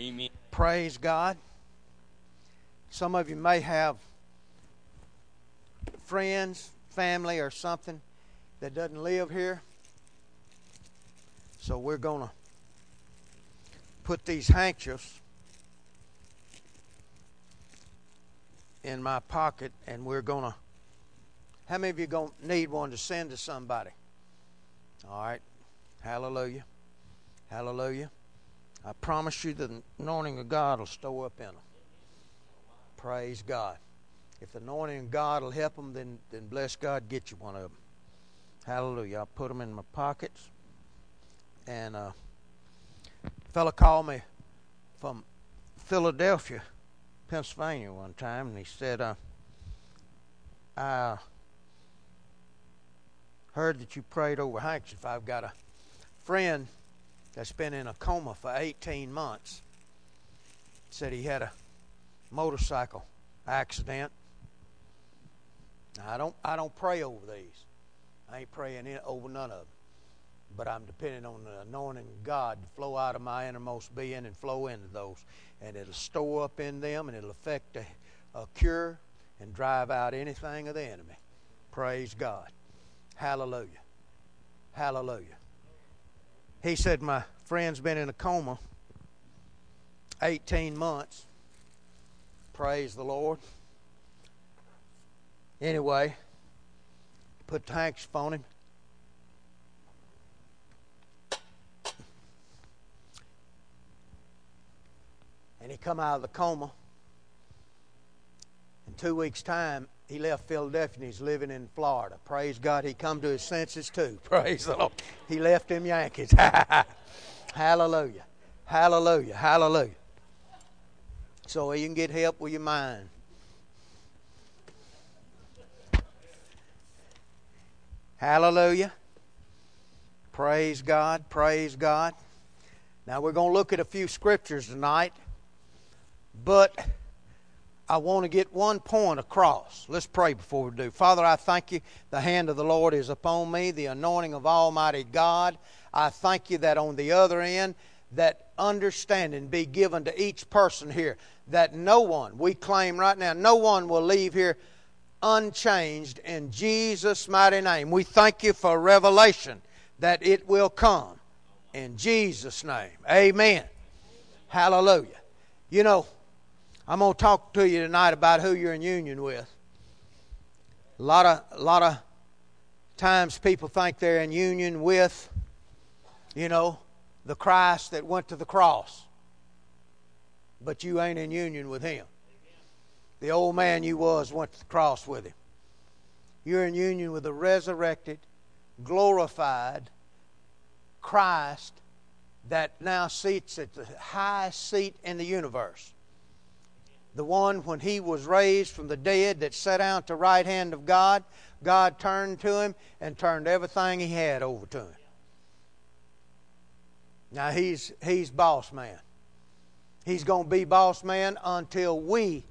Amen. Praise God. Some of you may have friends, family, or something that doesn't live here. So we're going to put these handkerchiefs in my pocket and we're going to. How many of you going to need one to send to somebody? All right. Hallelujah. Hallelujah. I promise you the anointing of God will store up in them. Praise God. If the anointing of God will help them, then, then bless God, get you one of them. Hallelujah. I'll put them in my pockets. And uh, a fella called me from Philadelphia, Pennsylvania one time, and he said, uh, I heard that you prayed over handkerchief. I've got a friend that's been in a coma for 18 months. Said he had a motorcycle accident. Now, I don't I don't pray over these. I ain't praying in, over none of them. But I'm depending on the anointing of God to flow out of my innermost being and flow into those. And it'll store up in them and it'll affect a, a cure and drive out anything of the enemy. Praise God. Hallelujah. Hallelujah. He said, My friend's been in a coma 18 months. Praise the Lord. Anyway, put the handkerchief on him. And he come out of the coma. In two weeks' time, he left Philadelphia and he's living in Florida. Praise God, he come to his senses too. Praise the Lord. He left them Yankees. Hallelujah. Hallelujah. Hallelujah. So you can get help with your mind. Hallelujah. Praise God. Praise God. Now we're going to look at a few scriptures tonight, but I want to get one point across. Let's pray before we do. Father, I thank you. The hand of the Lord is upon me, the anointing of Almighty God. I thank you that on the other end, that understanding be given to each person here. That no one, we claim right now, no one will leave here unchanged in Jesus' mighty name. We thank you for revelation that it will come in Jesus' name. Amen. Hallelujah. You know, I'm going to talk to you tonight about who you're in union with. A lot of, a lot of times people think they're in union with, you know, the Christ that went to the cross. But you ain't in union with him. The old man you was went to the cross with him. You're in union with the resurrected, glorified Christ that now sits at the highest seat in the universe. The one when he was raised from the dead that sat down at the right hand of God, God turned to him and turned everything he had over to him. Now he's he's boss man. He's going to be boss man until we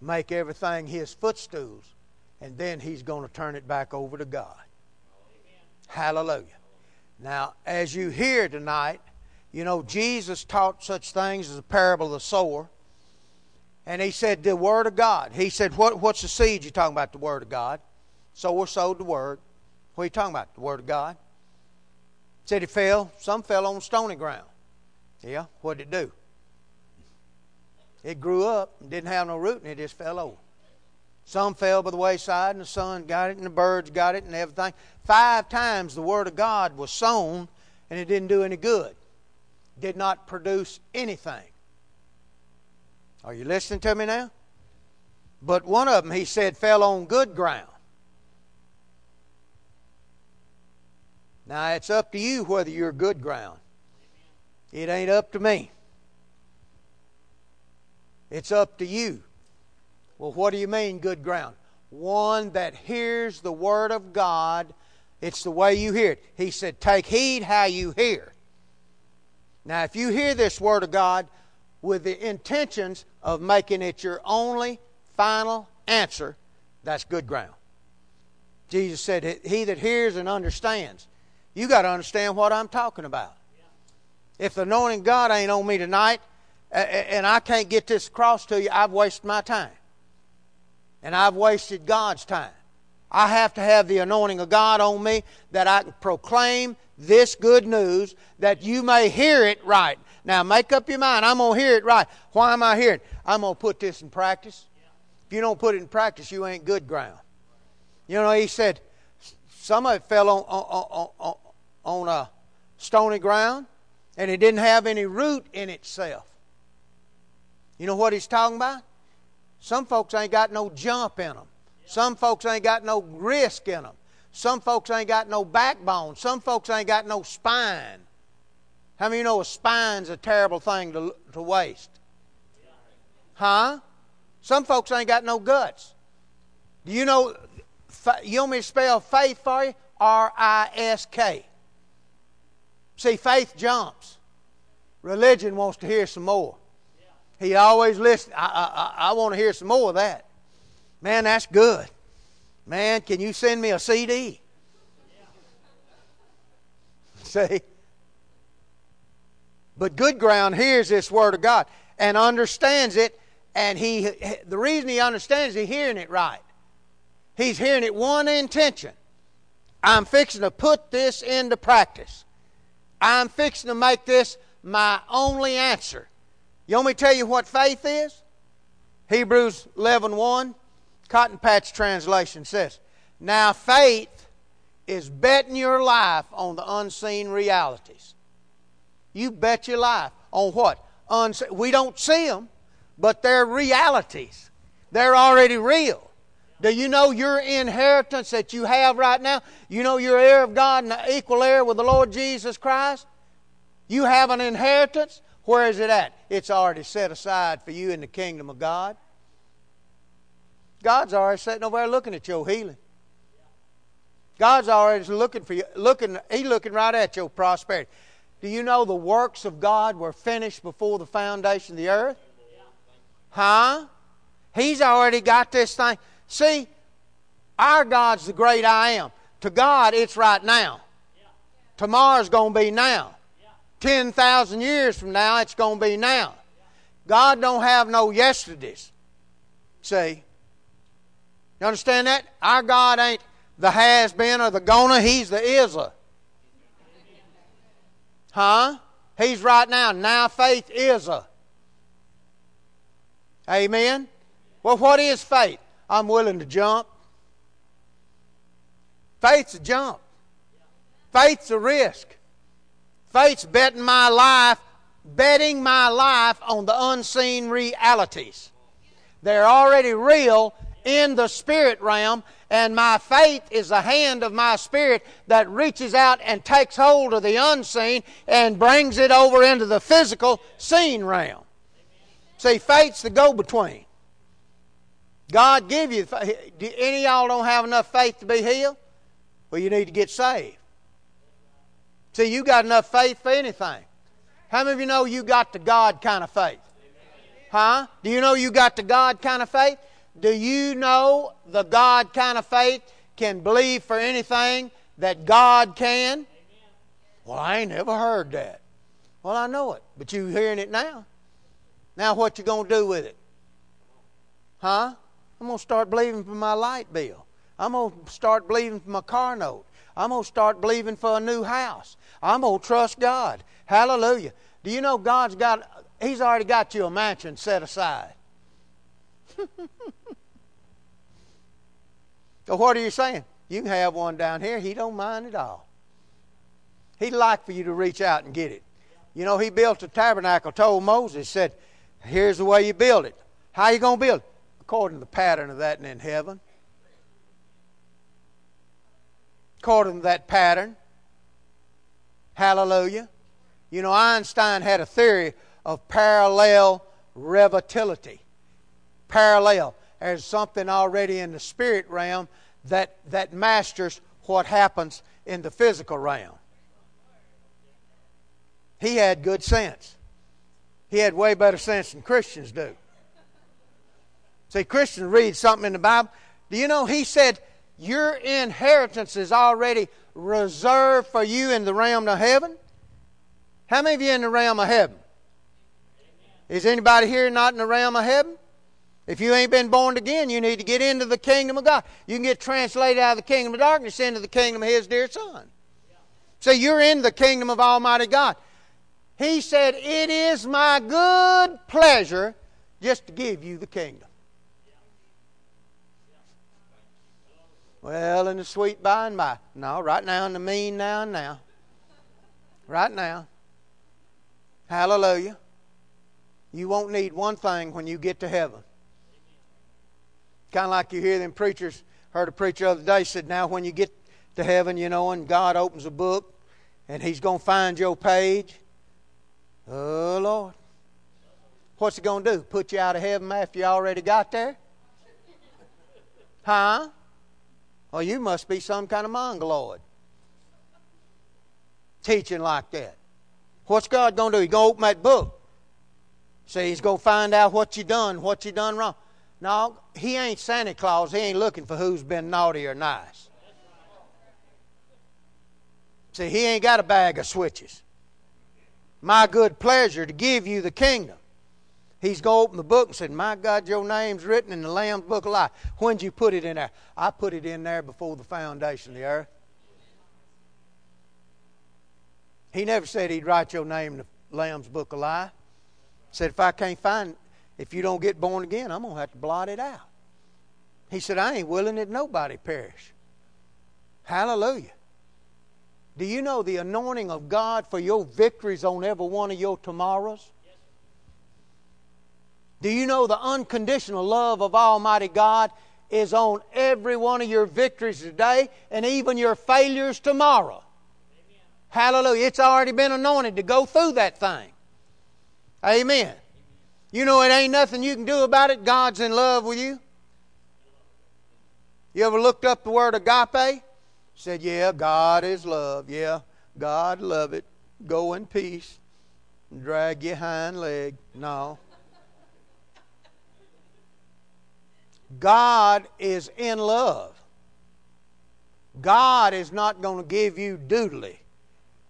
make everything his footstools, and then he's going to turn it back over to God. Amen. Hallelujah. Now, as you hear tonight, you know Jesus taught such things as the parable of the sower, and he said the word of God. He said, "What what's the seed you're talking about? The word of God." Sower sowed the word. What are you talking about? The word of God. Said it fell. Some fell on stony ground. Yeah. What did it do? It grew up and didn't have no root and it just fell over. Some fell by the wayside and the sun got it and the birds got it and everything. Five times the Word of God was sown and it didn't do any good. Did not produce anything. Are you listening to me now? But one of them, he said, fell on good ground. Now it's up to you whether you're good ground. It ain't up to me. It's up to you. Well, what do you mean, good ground? One that hears the Word of God. It's the way you hear it. He said, Take heed how you hear. Now, if you hear this Word of God with the intentions of making it your only final answer, that's good ground. Jesus said, He that hears and understands. You got to understand what I'm talking about. If the anointing God ain't on me tonight, and I can't get this across to you, I've wasted my time. And I've wasted God's time. I have to have the anointing of God on me that I can proclaim this good news that you may hear it right. Now, make up your mind. I'm going to hear it right. Why am I hearing? I'm going to put this in practice. If you don't put it in practice, you ain't good ground. You know, he said some of it fell on, on, on, on a uh, stony ground and it didn't have any root in itself. You know what he's talking about? Some folks ain't got no jump in them. Some folks ain't got no risk in them. Some folks ain't got no backbone. Some folks ain't got no spine. How many of you know a spine's a terrible thing to, to waste? Huh? Some folks ain't got no guts. Do you know, you want me to spell faith for you? R I S K. See, faith jumps. Religion wants to hear some more. He always listens. I, I, I want to hear some more of that. Man, that's good. Man, can you send me a CD? See? But good ground hears this word of God and understands it, and he the reason he understands he's hearing it right. He's hearing it one intention. I'm fixing to put this into practice. I'm fixing to make this my only answer. You want me to tell you what faith is? Hebrews 11 1. Cotton Patch Translation says, Now faith is betting your life on the unseen realities. You bet your life on what? Unseen. We don't see them, but they're realities. They're already real. Do you know your inheritance that you have right now? You know you're heir of God and equal heir with the Lord Jesus Christ? You have an inheritance. Where is it at? It's already set aside for you in the kingdom of God. God's already sitting over there looking at your healing. God's already looking for you, looking, He's looking right at your prosperity. Do you know the works of God were finished before the foundation of the earth? Huh? He's already got this thing. See, our God's the great I am. To God, it's right now. Tomorrow's going to be now. 10,000 years from now, it's going to be now. God don't have no yesterdays. See? You understand that? Our God ain't the has been or the gonna, He's the is. Huh? He's right now. Now faith is a. Amen? Well, what is faith? I'm willing to jump. Faith's a jump. Faith's a risk. Faith's betting my life, betting my life on the unseen realities. They're already real in the spirit realm, and my faith is the hand of my spirit that reaches out and takes hold of the unseen and brings it over into the physical seen realm. See, faith's the go between. God give you, any y'all don't have enough faith to be healed? Well, you need to get saved. See, you got enough faith for anything. How many of you know you got the God kind of faith? Huh? Do you know you got the God kind of faith? Do you know the God kind of faith can believe for anything that God can? Well, I ain't never heard that. Well, I know it, but you hearing it now. Now what you going to do with it? Huh? I'm going to start believing for my light bill. I'm going to start believing for my car note. I'm going to start believing for a new house. I'm going to trust God. Hallelujah. Do you know God's got, He's already got you a mansion set aside. so what are you saying? You have one down here. He don't mind at all. He'd like for you to reach out and get it. You know, he built a tabernacle, told Moses, said, here's the way you build it. How you going to build it? According to the pattern of that in heaven. According to that pattern. Hallelujah. You know, Einstein had a theory of parallel relativity parallel. There's something already in the spirit realm that, that masters what happens in the physical realm. He had good sense. He had way better sense than Christians do. See, Christians read something in the Bible. Do you know he said your inheritance is already reserved for you in the realm of heaven? How many of you in the realm of heaven? Is anybody here not in the realm of heaven? If you ain't been born again, you need to get into the kingdom of God. You can get translated out of the kingdom of darkness into the kingdom of His dear Son. So you're in the kingdom of Almighty God. He said, It is my good pleasure just to give you the kingdom. Well, in the sweet by and by. No, right now in the mean now and now. Right now. Hallelujah. You won't need one thing when you get to heaven. Kind of like you hear them preachers. Heard a preacher the other day said, Now, when you get to heaven, you know, and God opens a book and He's going to find your page. Oh, Lord. What's He going to do? Put you out of heaven after you already got there? Huh? Well, you must be some kind of mongoloid teaching like that. What's God going to do? He's going to open that book. See, He's going to find out what you done, what you done wrong. No, He ain't Santa Claus. He ain't looking for who's been naughty or nice. See, He ain't got a bag of switches. My good pleasure to give you the kingdom. He's going to open the book and said, My God, your name's written in the Lamb's book of life. When'd you put it in there? I put it in there before the foundation of the earth. He never said he'd write your name in the Lamb's book of life. Said, if I can't find, if you don't get born again, I'm going to have to blot it out. He said, I ain't willing that nobody perish. Hallelujah. Do you know the anointing of God for your victories on every one of your tomorrows? Do you know the unconditional love of Almighty God is on every one of your victories today and even your failures tomorrow? Hallelujah. It's already been anointed to go through that thing. Amen. You know, it ain't nothing you can do about it. God's in love with you. You ever looked up the word agape? Said, yeah, God is love. Yeah, God love it. Go in peace. Drag your hind leg. No. God is in love. God is not going to give you doodly.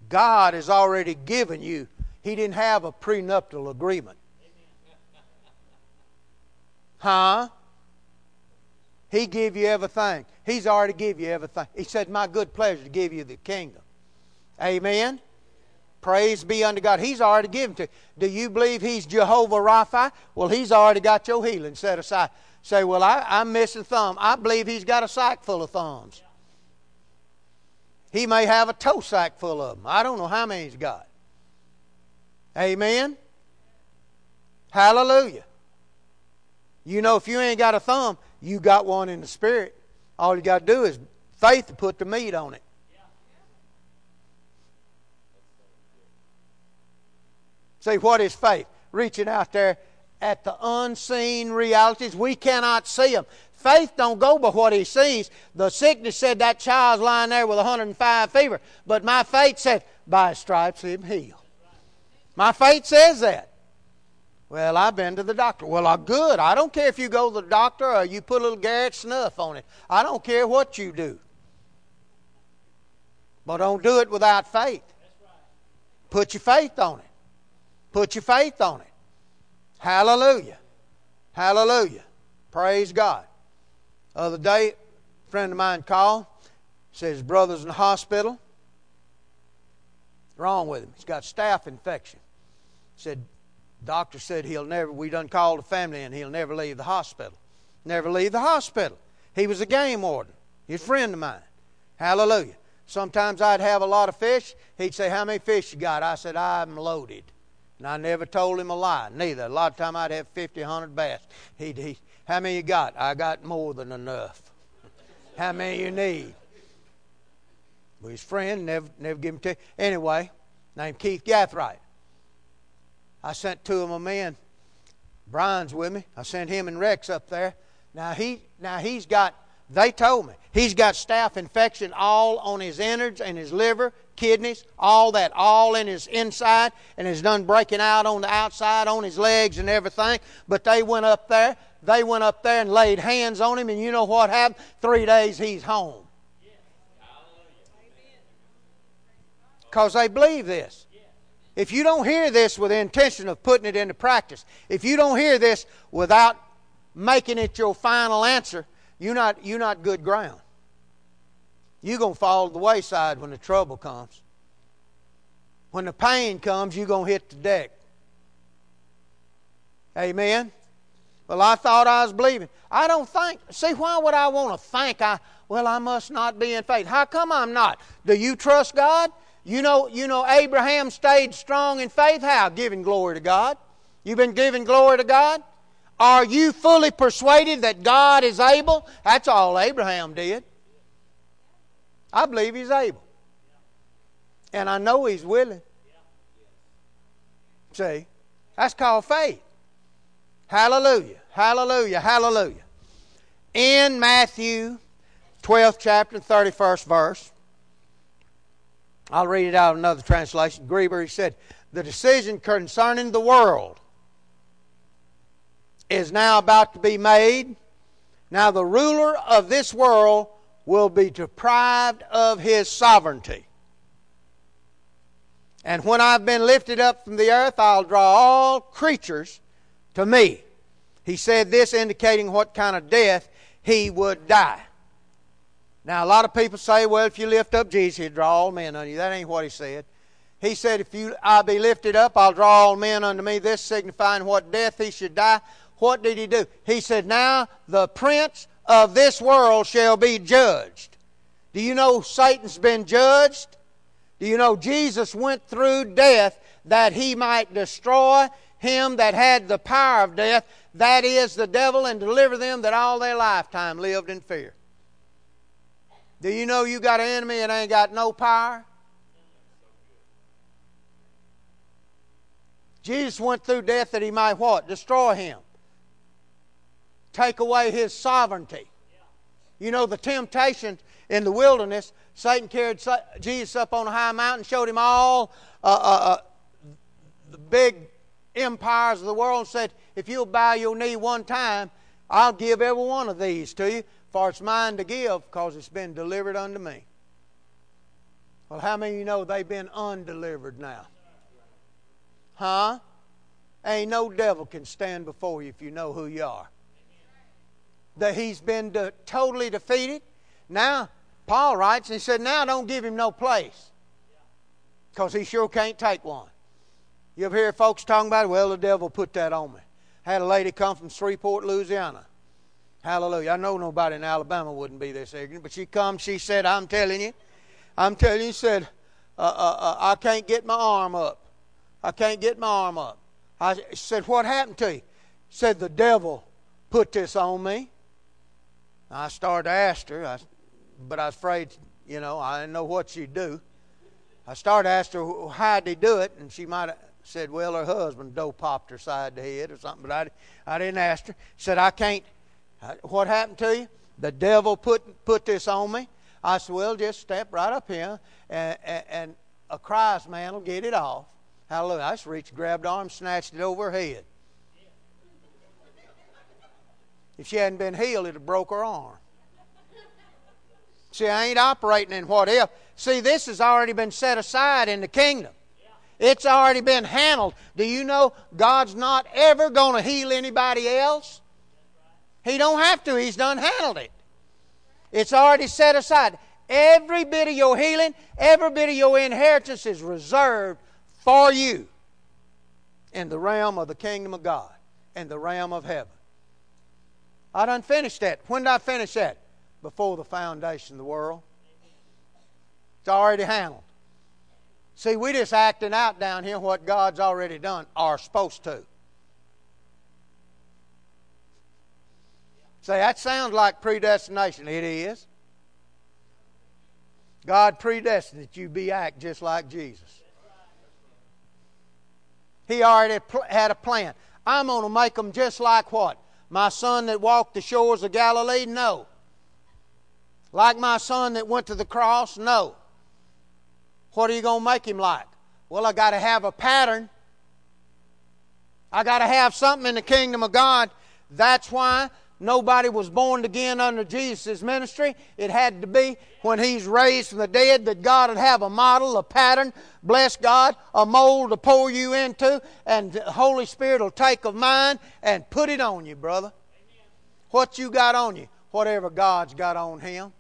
God has already given you. He didn't have a prenuptial agreement. Huh? He give you everything. He's already give you everything. He said, My good pleasure to give you the kingdom. Amen. Praise be unto God. He's already given to you. Do you believe He's Jehovah Rapha? Well, He's already got your healing set aside. Say, well, I, I'm missing thumb. I believe He's got a sack full of thumbs. He may have a toe sack full of them. I don't know how many he's got. Amen. Hallelujah. You know, if you ain't got a thumb, you got one in the spirit. All you got to do is faith to put the meat on it. See, what is faith? Reaching out there at the unseen realities. We cannot see them. Faith don't go by what he sees. The sickness said that child's lying there with 105 fever, but my faith said, by stripes he'll heal. My faith says that. Well, I've been to the doctor. Well, I'm good. I don't care if you go to the doctor or you put a little Garrett snuff on it. I don't care what you do. But don't do it without faith. Put your faith on it. Put your faith on it. Hallelujah. Hallelujah. Praise God. Other day, a friend of mine called, says brother's in the hospital. Wrong with him? He's got staph infection. Said, doctor said he'll never, we done called the family and he'll never leave the hospital. Never leave the hospital. He was a game warden. He's a friend of mine. Hallelujah. Sometimes I'd have a lot of fish. He'd say, How many fish you got? I said, I'm loaded. And I never told him a lie, neither. A lot of time I'd have 50, 100 bass. He'd, he, how many you got? I got more than enough. How many you need? Well, his friend never never give him to. Anyway, named Keith Gathright. I sent two of my men. Brian's with me. I sent him and Rex up there. Now he now he's got. They told me he's got staph infection all on his innards and his liver, kidneys, all that, all in his inside, and is done breaking out on the outside, on his legs and everything. But they went up there they went up there and laid hands on him, and you know what happened? Three days he's home. Because they believe this. If you don't hear this with the intention of putting it into practice, if you don't hear this without making it your final answer, you're not, you're not good ground. You're going to fall to the wayside when the trouble comes. When the pain comes, you're going to hit the deck. Amen. Well, I thought I was believing. I don't think. See, why would I want to think I? Well, I must not be in faith. How come I'm not? Do you trust God? You know, you know, Abraham stayed strong in faith. How? Giving glory to God. You've been giving glory to God. Are you fully persuaded that God is able? That's all Abraham did. I believe he's able. And I know he's willing. See? That's called faith. Hallelujah. Hallelujah. Hallelujah. In Matthew 12th chapter, 31st verse, I'll read it out of another translation. Gruber, he said, The decision concerning the world is now about to be made. Now, the ruler of this world will be deprived of his sovereignty. And when I've been lifted up from the earth, I'll draw all creatures to me. He said this, indicating what kind of death he would die. Now, a lot of people say, well, if you lift up Jesus, he'll draw all men unto you. That ain't what he said. He said, if you, I be lifted up, I'll draw all men unto me, this signifying what death he should die. What did he do? He said, now the prince of this world shall be judged. Do you know Satan's been judged? Do you know Jesus went through death that he might destroy him that had the power of death, that is the devil, and deliver them that all their lifetime lived in fear? Do you know you got an enemy and ain't got no power? Jesus went through death that he might what? Destroy him. Take away his sovereignty. You know, the temptation in the wilderness, Satan carried Jesus up on a high mountain, showed him all uh, uh, uh, the big empires of the world, and said, If you'll bow your knee one time, I'll give every one of these to you. For it's mine to give, because it's been delivered unto me. Well, how many of you know they've been undelivered now? Huh? Ain't no devil can stand before you if you know who you are. That he's been de- totally defeated. Now, Paul writes, and he said, Now don't give him no place. Because he sure can't take one. You ever hear folks talking about, well, the devil put that on me. Had a lady come from Shreveport, Louisiana. Hallelujah. I know nobody in Alabama wouldn't be this ignorant, but she come, she said, I'm telling you, I'm telling you, She said, uh, uh, uh, I can't get my arm up. I can't get my arm up. I said, What happened to you? She said, The devil put this on me. I started to ask her, I, but I was afraid, you know, I didn't know what she'd do. I started to ask her, How'd he do it? And she might have said, Well, her husband dope popped her side the head or something, but I, I didn't ask her. She said, I can't Uh, what happened to you? The devil put, put this on me. I said, Well, just step right up here and, and, and a Christ man will get it off. Hallelujah. I just reached, grabbed arm, snatched it over her head. If she hadn't been healed, it'd have broke her arm. See, I ain't operating in what if. See, this has already been set aside in the kingdom. It's already been handled. Do you know God's not ever going to heal anybody else? He don't have to. He's done handled it. It's already set aside. Every bit of your healing, every bit of your inheritance is reserved for you in the realm of the kingdom of God, in the realm of heaven. I done finished that. When did I finish that? Before the foundation of the world. It's already handled. See, we just acting out down here what God's already done, are supposed to. Say, that sounds like predestination. It is. God predestined that you be act just like Jesus. He already had a plan. I'm going to make them just like what? My son that walked the shores of Galilee? No. Like my son that went to the cross? No. What are you going to make him like? Well, I got to have a pattern. I got to have something in the kingdom of God. That's why nobody was born again under Jesus' ministry. It had to be when he's raised from the dead that God would have a model, a pattern, bless God, a mold to pour you into, and the Holy Spirit will take of mine and put it on you, brother. What you got on you? Whatever God's got on him.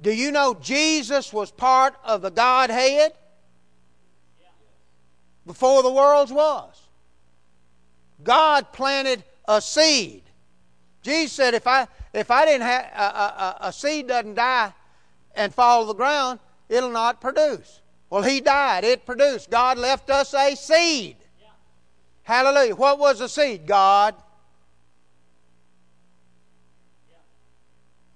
Do you know Jesus was part of the Godhead before the world's was? God planted a seed. Jesus said, "If I if I didn't have a, a, a seed doesn't die and fall to the ground, it'll not produce." Well, he died; it produced. God left us a seed. Yeah. Hallelujah! What was the seed? God. Yeah.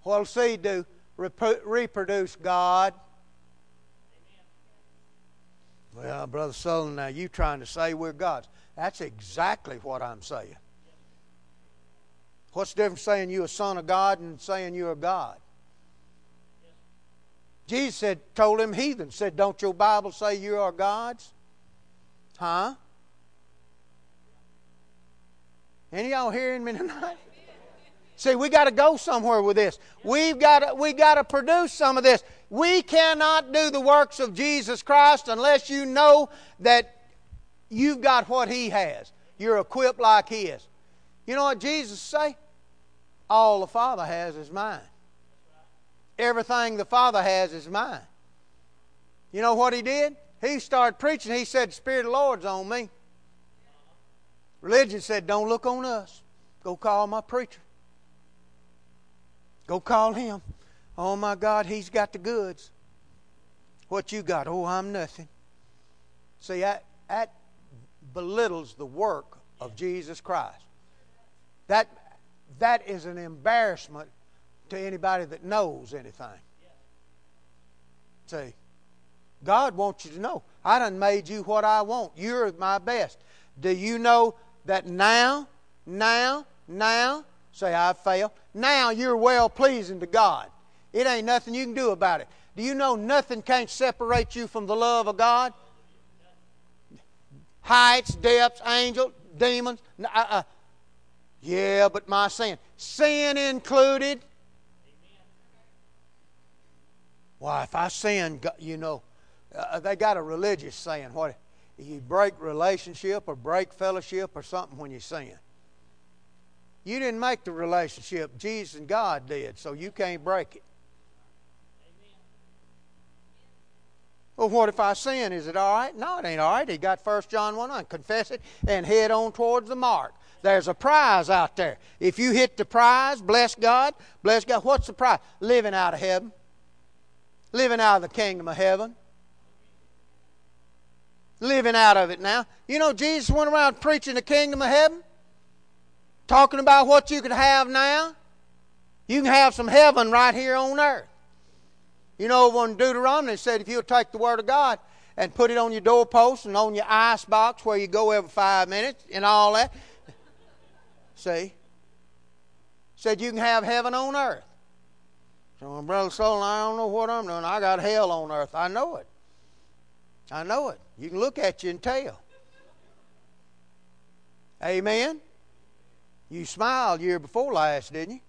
What'll seed do? reproduce God. Well, Brother Sutherlin, now you trying to say we're God's. That's exactly what I'm saying. What's the difference saying you're a son of God and saying you're a God? Jesus said, told him heathen, said, Don't your Bible say you are gods? Huh? Any y'all hearing me tonight? See, we got to go somewhere with this. We've got to, we got to produce some of this. We cannot do the works of Jesus Christ unless you know that you've got what He has. You're equipped like He is. You know what Jesus say? All the Father has is mine. Everything the Father has is mine. You know what he did? He started preaching. He said, The Spirit of the Lord's on me. Religion said, Don't look on us. Go call my preacher. Go call him. Oh my God, he's got the goods. What you got? Oh, I'm nothing. See, that, that belittles the work of Jesus Christ. That, that is an embarrassment to anybody that knows anything. See, God wants you to know. I done made you what I want. You're my best. Do you know that now, now, now, say I failed, now you're well pleasing to God. It ain't nothing you can do about it. Do you know nothing can't separate you from the love of God? Heights, depths, angels, demons. Uh, uh, yeah, but my sin. Sin included. Why, if I sin, you know, uh, they got a religious saying. What you break relationship or break fellowship or something when you sin. You didn't make the relationship, Jesus and God did, so you can't break it. Well, what if I sin? Is it all right? No, it ain't all right. He got 1 John 1 on. Confess it and head on towards the mark. There's a prize out there. If you hit the prize, bless God, bless God. What's the prize? Living out of heaven. Living out of the kingdom of heaven. Living out of it now. You know, Jesus went around preaching the kingdom of heaven. Talking about what you could have now. You can have some heaven right here on earth. You know, when Deuteronomy said if you'll take the Word of God and put it on your doorpost and on your ice box where you go every five minutes and all that, see, said you can have heaven on earth. So, well, Brother Sutherlin, I don't know what I'm doing. I got hell on earth. I know it. I know it. You can look at you and tell. Amen. You smiled year before last, didn't you?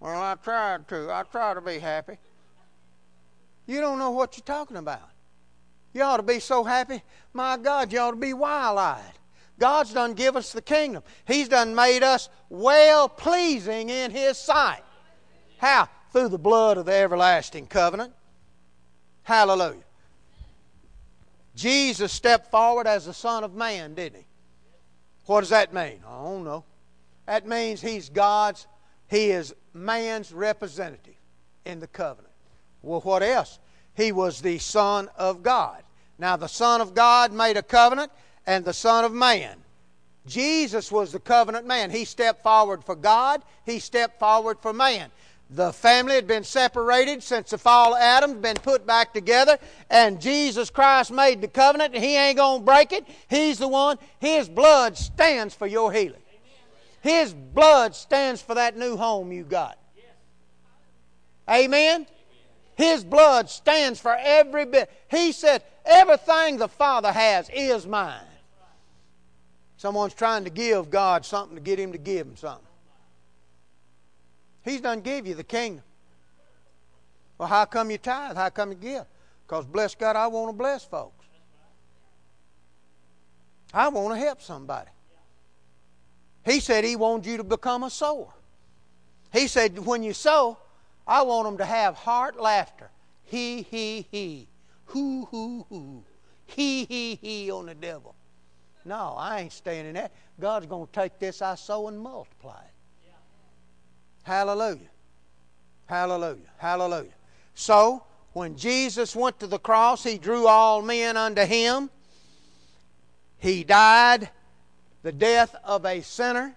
Well, I tried to. I try to be happy. You don't know what you're talking about. You ought to be so happy. My God, you ought to be wild eyed. God's done give us the kingdom. He's done made us well pleasing in His sight. How? Through the blood of the everlasting covenant. Hallelujah. Jesus stepped forward as the Son of Man, didn't he? What does that mean? I don't know. That means he's God's, he is man's representative in the covenant. Well, what else? He was the Son of God. Now, the Son of God made a covenant, and the Son of Man. Jesus was the covenant man. He stepped forward for God, he stepped forward for man. The family had been separated since the fall of Adam, been put back together, and Jesus Christ made the covenant, and He ain't going to break it. He's the one. His blood stands for your healing. His blood stands for that new home you got. Amen? His blood stands for every bit. He said, Everything the Father has is mine. Someone's trying to give God something to get him to give him something. He's done give you the kingdom. Well, how come you tithe? How come you give? Because bless God, I want to bless folks. I want to help somebody. He said he wants you to become a sower. He said when you sow, I want them to have heart laughter. He, he, he. Hoo, hoo, hoo. He, he, he on the devil. No, I ain't staying in that. God's going to take this I sow and multiply it. Hallelujah. Hallelujah. Hallelujah. So, when Jesus went to the cross, he drew all men unto him. He died the death of a sinner.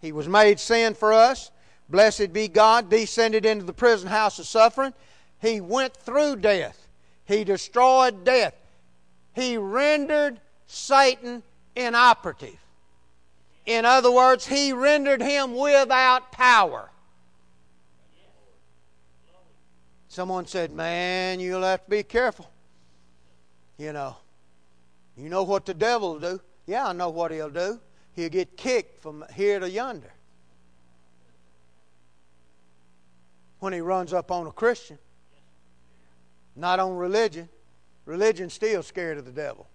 He was made sin for us. Blessed be God, descended into the prison house of suffering. He went through death. He destroyed death. He rendered Satan inoperative. In other words, he rendered him without power. Someone said, Man, you'll have to be careful. You know, you know what the devil will do. Yeah, I know what he'll do. He'll get kicked from here to yonder. When he runs up on a Christian, not on religion. Religion's still scared of the devil.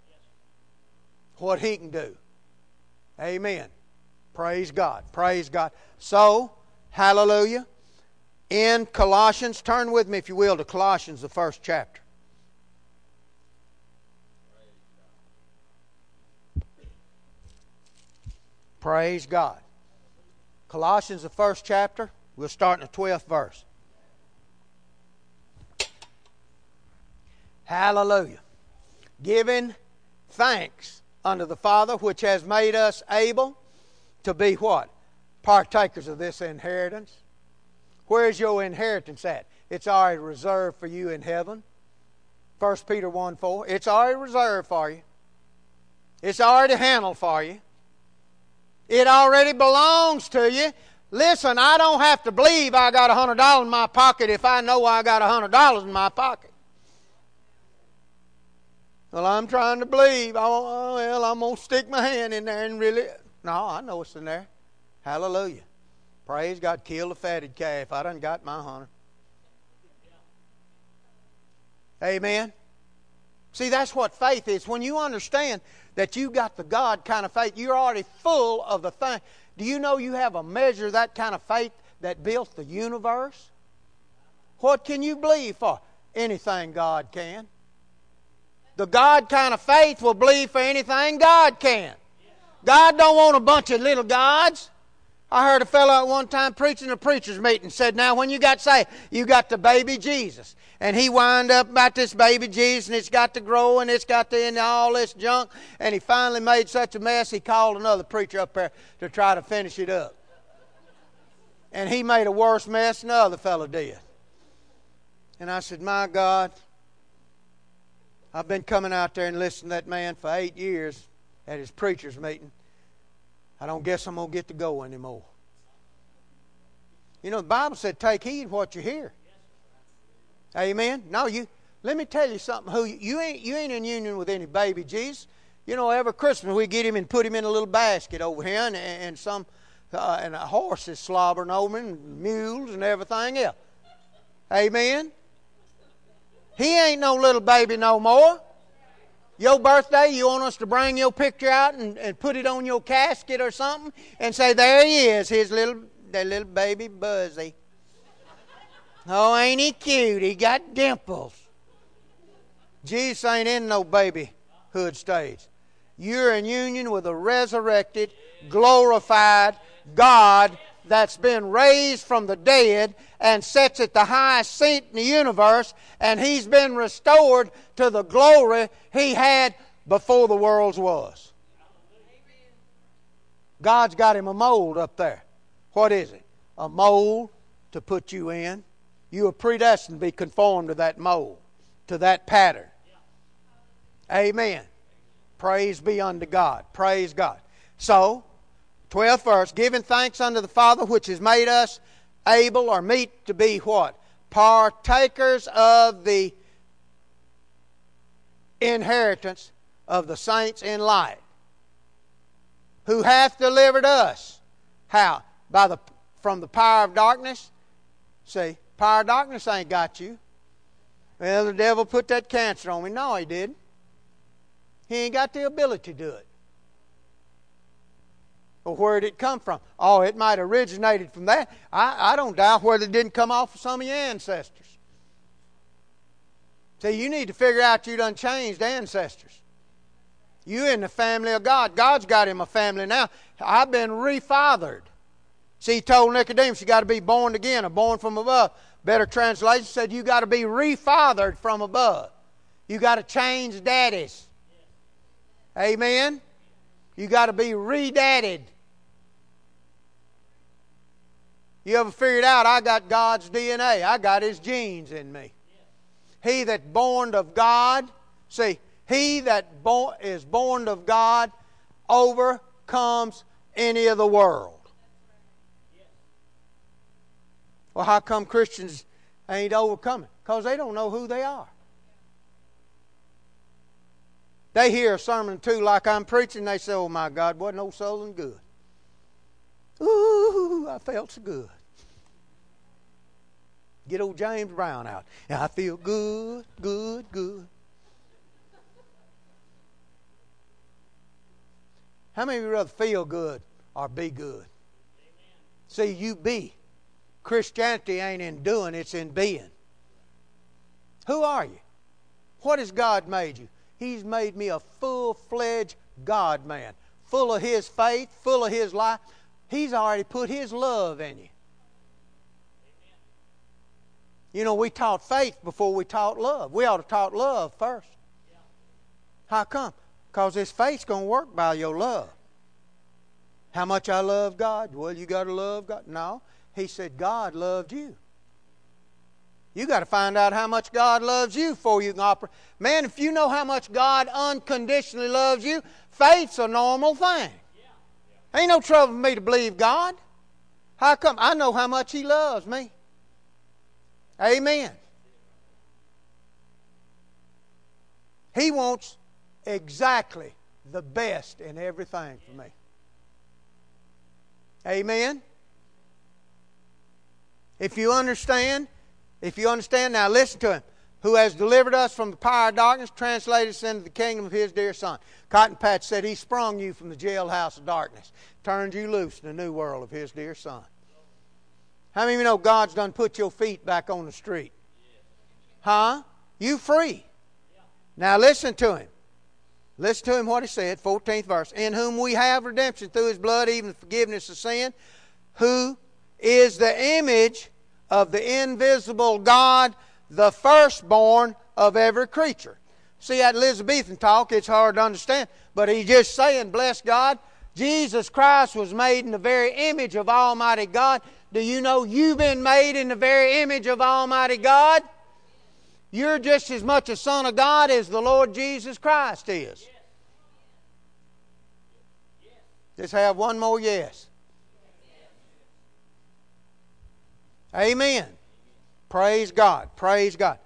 What he can do. Amen. Praise God. Praise God. So, hallelujah. In Colossians, turn with me, if you will, to Colossians, the first chapter. Praise God. Colossians, the first chapter, we'll start in the 12th verse. Hallelujah. Giving thanks unto the Father, which has made us able to be what? Partakers of this inheritance. Where's your inheritance at? It's already reserved for you in heaven. 1 Peter 1 4. It's already reserved for you. It's already handled for you. It already belongs to you. Listen, I don't have to believe I got a $100 in my pocket if I know I got a $100 in my pocket. Well, I'm trying to believe. Oh, well, I'm going to stick my hand in there and really. No, I know it's in there. Hallelujah. Praise God. Kill the fatted calf. I done got my hunter. Amen. See, that's what faith is. When you understand that you got the God kind of faith, you're already full of the thing. Do you know you have a measure that kind of faith that built the universe? What can you believe for? Anything God can. The God kind of faith will believe for anything God can. God don't want a bunch of little gods. I heard a fellow at one time preaching a preacher's meeting said, Now, when you got saved, you got the baby Jesus. And he wind up about this baby Jesus, and it's got to grow, and it's got to end all this junk. And he finally made such a mess, he called another preacher up there to try to finish it up. And he made a worse mess than the other fellow did. And I said, My God, I've been coming out there and listening to that man for eight years at his preacher's meeting. I don't guess I'm going to get to go anymore. You know, the Bible said, take heed what you hear. Amen. No, you. Let me tell you something. Who you ain't? You ain't in union with any baby Jesus. You know, every Christmas we get him and put him in a little basket over here, and, and some uh, and a horse is slobbering over him, and mules and everything else. Amen. He ain't no little baby no more. Your birthday, you want us to bring your picture out and, and put it on your casket or something and say, there he is, his little, that little baby Buzzy. Oh, ain't he cute? He got dimples. Jesus ain't in no babyhood stage. You're in union with a resurrected, glorified God that's been raised from the dead and sits at the highest seat in the universe, and he's been restored to the glory he had before the world's was. God's got him a mold up there. What is it? A mold to put you in. You are predestined to be conformed to that mold, to that pattern. Amen. Praise be unto God. Praise God. So, 12th verse, giving thanks unto the Father which has made us able or meet to be what? Partakers of the inheritance of the saints in light. who hath delivered us. How? By the from the power of darkness. See, power of darkness ain't got you. Well, the devil put that cancer on me. No, he didn't. He ain't got the ability to do it. Well, where did it come from? Oh, it might have originated from that. I, I don't doubt whether it didn't come off of some of your ancestors. See, you need to figure out you done changed ancestors. You in the family of God. God's got him a family now. I've been refathered. See, he told Nicodemus, you got to be born again or born from above. Better translation said you got to be refathered from above. You got to change daddies. Amen. You got to be redadded. You ever figured out I got God's DNA? I got His genes in me. He that born of God, see, he that bo- is born of God overcomes any of the world. Well, how come Christians ain't overcoming? Because they don't know who they are. They hear a sermon too, like I'm preaching, they say, Oh my God, wasn't no souling good. Ooh, I felt so good. Get old James Brown out. And I feel good, good, good. How many of you rather feel good or be good? Amen. See, you be. Christianity ain't in doing, it's in being. Who are you? What has God made you? He's made me a full fledged God man, full of His faith, full of His life. He's already put His love in you. You know, we taught faith before we taught love. We ought to taught love first. How come? Because this faith's going to work by your love. How much I love God? Well, you got to love God. No. He said God loved you. You got to find out how much God loves you before you can operate. Man, if you know how much God unconditionally loves you, faith's a normal thing. Ain't no trouble for me to believe God. How come? I know how much He loves me. Amen. He wants exactly the best in everything for me. Amen. If you understand, if you understand, now listen to him. Who has delivered us from the power of darkness, translated us into the kingdom of his dear Son. Cotton Patch said he sprung you from the jailhouse of darkness, turned you loose in the new world of his dear Son. How many of you know God's done put your feet back on the street? Huh? You free. Now listen to him. Listen to him what he said, 14th verse. In whom we have redemption through his blood, even the forgiveness of sin, who is the image of the invisible God, the firstborn of every creature. See, that Elizabethan talk, it's hard to understand, but he's just saying, bless God, Jesus Christ was made in the very image of Almighty God. Do you know you've been made in the very image of Almighty God? You're just as much a son of God as the Lord Jesus Christ is. Just have one more yes. Amen. Praise God. Praise God.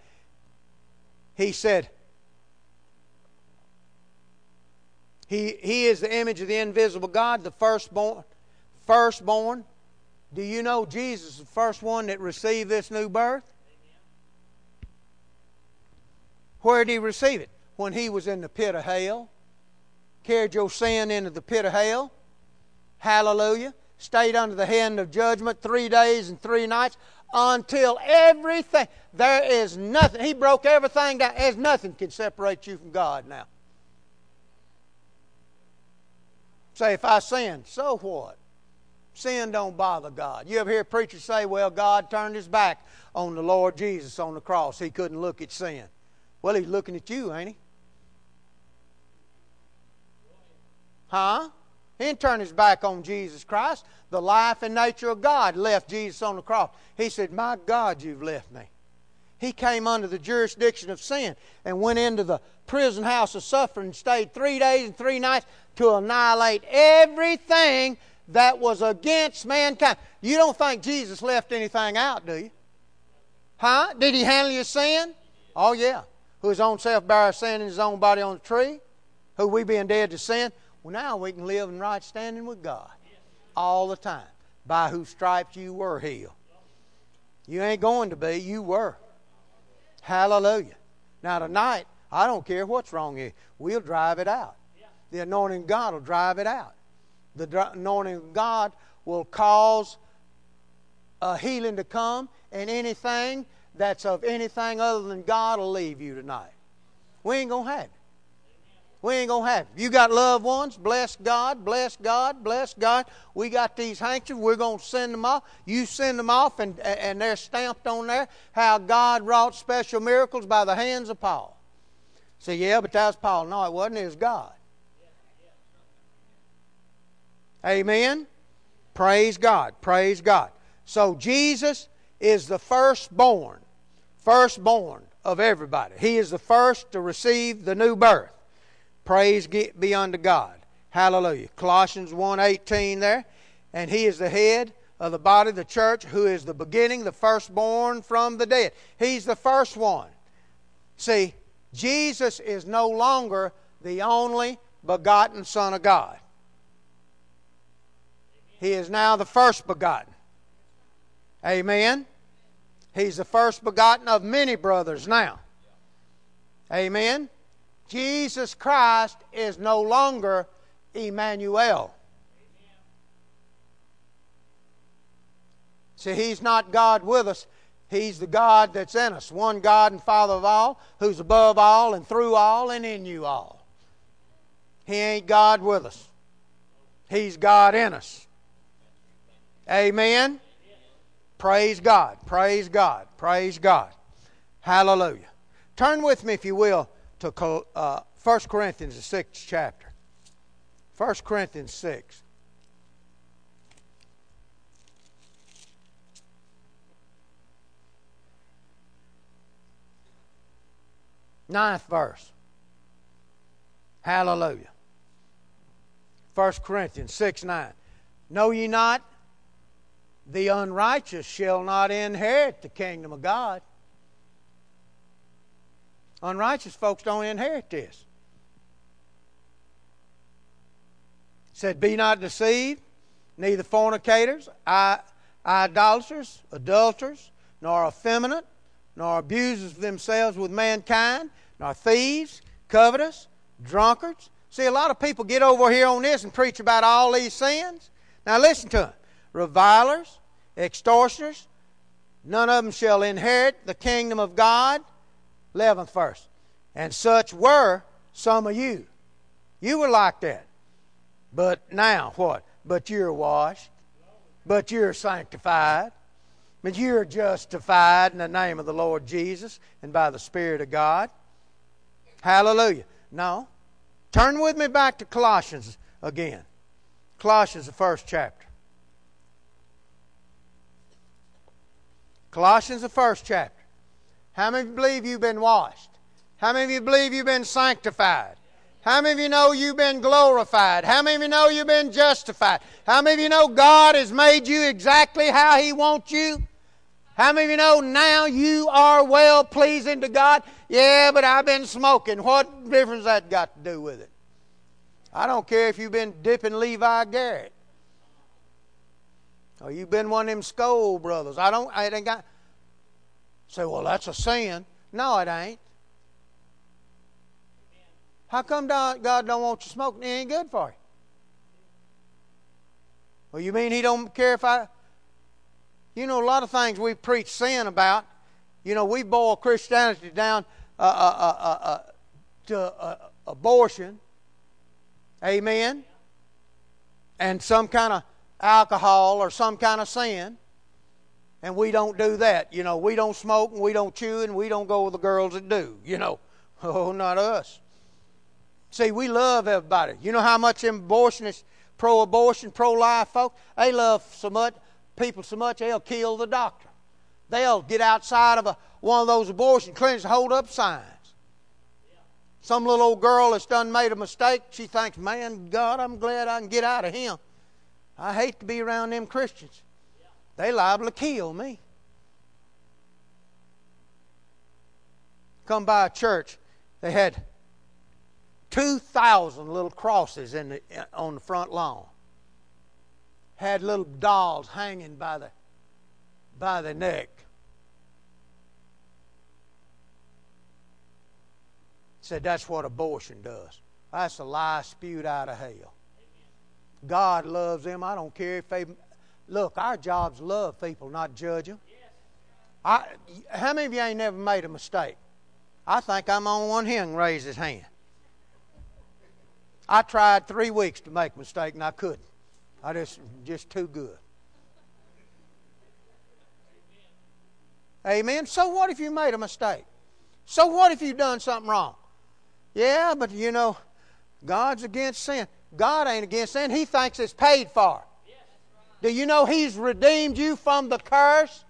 He said, he, he is the image of the invisible God, the firstborn. Firstborn do you know Jesus the first one that received this new birth? Where did he receive it? When he was in the pit of hell. Carried your sin into the pit of hell. Hallelujah. Stayed under the hand of judgment three days and three nights until everything, there is nothing. He broke everything down. There's nothing can separate you from God now. Say, if I sin, so what? Sin don't bother God. You ever hear preachers say, well, God turned his back on the Lord Jesus on the cross. He couldn't look at sin. Well, he's looking at you, ain't he? Huh? He didn't turn his back on Jesus Christ. The life and nature of God left Jesus on the cross. He said, My God, you've left me. He came under the jurisdiction of sin and went into the prison house of suffering and stayed three days and three nights to annihilate everything that was against mankind. You don't think Jesus left anything out, do you? Huh? Did he handle your sin? Oh, yeah. Who his own self bare sin in his own body on the tree? Who we being dead to sin? Well, now we can live in right standing with God all the time. By whose stripes you were healed. You ain't going to be, you were. Hallelujah. Now, tonight, I don't care what's wrong here. We'll drive it out. The anointing God will drive it out. The anointing of God will cause a healing to come, and anything that's of anything other than God will leave you tonight. We ain't going to have it. We ain't going to have it. You got loved ones, bless God, bless God, bless God. We got these handkerchiefs, we're going to send them off. You send them off, and, and they're stamped on there how God wrought special miracles by the hands of Paul. Say, yeah, but that was Paul. No, it wasn't. It was God. Amen? Praise God. Praise God. So Jesus is the firstborn, firstborn of everybody. He is the first to receive the new birth. Praise be unto God. Hallelujah. Colossians 1:18 there. And he is the head of the body, the church, who is the beginning, the firstborn from the dead. He's the first one. See, Jesus is no longer the only begotten Son of God. He is now the first begotten. Amen. He's the first begotten of many brothers now. Amen. Jesus Christ is no longer Emmanuel. See, He's not God with us. He's the God that's in us. One God and Father of all, who's above all and through all and in you all. He ain't God with us. He's God in us. Amen. Praise God. Praise God. Praise God. Hallelujah. Turn with me, if you will, to uh, 1 Corinthians, the sixth chapter. 1 Corinthians 6. Ninth verse. Hallelujah. 1 Corinthians 6 9. Know ye not the unrighteous shall not inherit the kingdom of God. Unrighteous folks don't inherit this. Said, Be not deceived, neither fornicators, idolaters, adulterers, nor effeminate, nor abusers themselves with mankind, nor thieves, covetous, drunkards. See, a lot of people get over here on this and preach about all these sins. Now listen to them revilers, extortioners, none of them shall inherit the kingdom of God. 11th verse. And such were some of you. You were like that. But now, what? But you're washed. But you're sanctified. But you're justified in the name of the Lord Jesus and by the Spirit of God. Hallelujah. No. Turn with me back to Colossians again. Colossians, the first chapter. Colossians, the first chapter. How many of you believe you've been washed? How many of you believe you've been sanctified? How many of you know you've been glorified? How many of you know you've been justified? How many of you know God has made you exactly how He wants you? How many of you know now you are well pleasing to God? Yeah, but I've been smoking. What difference that got to do with it? I don't care if you've been dipping Levi Garrett. Or you've been one of them Skoal brothers. I don't, I ain't got. Say, well, that's a sin. No, it ain't. How come God don't want you smoking? It ain't good for you. Well, you mean He don't care if I. You know, a lot of things we preach sin about. You know, we boil Christianity down uh, uh, uh, uh to abortion. Amen. And some kind of alcohol or some kind of sin. And we don't do that. You know, we don't smoke and we don't chew and we don't go with the girls that do. You know, oh, not us. See, we love everybody. You know how much abortionists, pro abortion, pro life folks, they love so much, people so much, they'll kill the doctor. They'll get outside of a, one of those abortion clinics and hold up signs. Some little old girl that's done made a mistake, she thinks, man, God, I'm glad I can get out of him. I hate to be around them Christians. They liable to kill me. Come by a church. They had 2,000 little crosses in the, on the front lawn. Had little dolls hanging by the, by the neck. Said that's what abortion does. That's a lie spewed out of hell. God loves them. I don't care if they. Look, our job's love people, not judge them. I, how many of you ain't never made a mistake? I think I'm on one here raise his hand. I tried three weeks to make a mistake and I couldn't. I just just too good. Amen. So what if you made a mistake? So what if you've done something wrong? Yeah, but you know, God's against sin. God ain't against sin. He thinks it's paid for. Do you know He's redeemed you from the curse?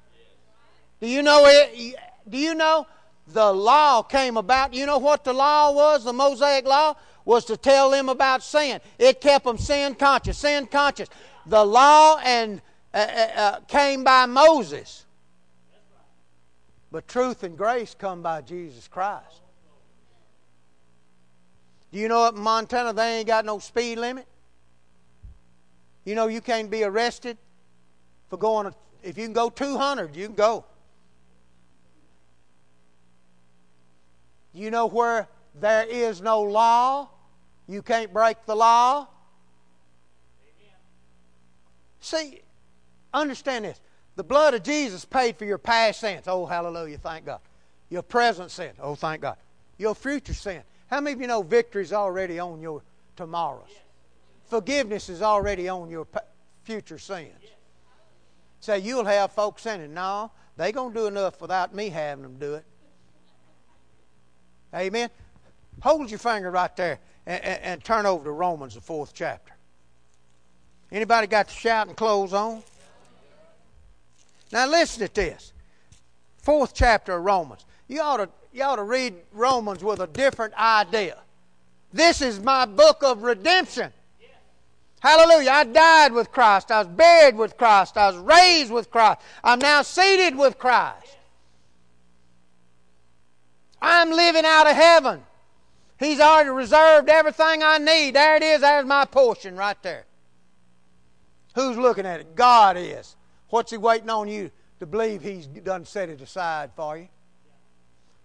Do you know it? Do you know the law came about? You know what the law was? The Mosaic law was to tell them about sin. It kept them sin conscious, sin conscious. The law and uh, uh, uh, came by Moses, but truth and grace come by Jesus Christ. Do you know up in Montana they ain't got no speed limit? You know you can't be arrested for going. If you can go 200, you can go. You know where there is no law, you can't break the law. See, understand this. The blood of Jesus paid for your past sins. Oh, hallelujah, thank God. Your present sin. Oh, thank God. Your future sin. How many of you know victory is already on your tomorrows? Forgiveness is already on your future sins. Say, you'll have folks sinning. No, they're going to do enough without me having them do it. Amen. Hold your finger right there and, and, and turn over to Romans, the fourth chapter. Anybody got the shouting clothes on? Now listen to this. Fourth chapter of Romans. You ought to, you ought to read Romans with a different idea. This is my book of redemption. Hallelujah. I died with Christ. I was buried with Christ. I was raised with Christ. I'm now seated with Christ. I'm living out of heaven. He's already reserved everything I need. There it is. There's my portion right there. Who's looking at it? God is. What's He waiting on you to believe He's done set it aside for you?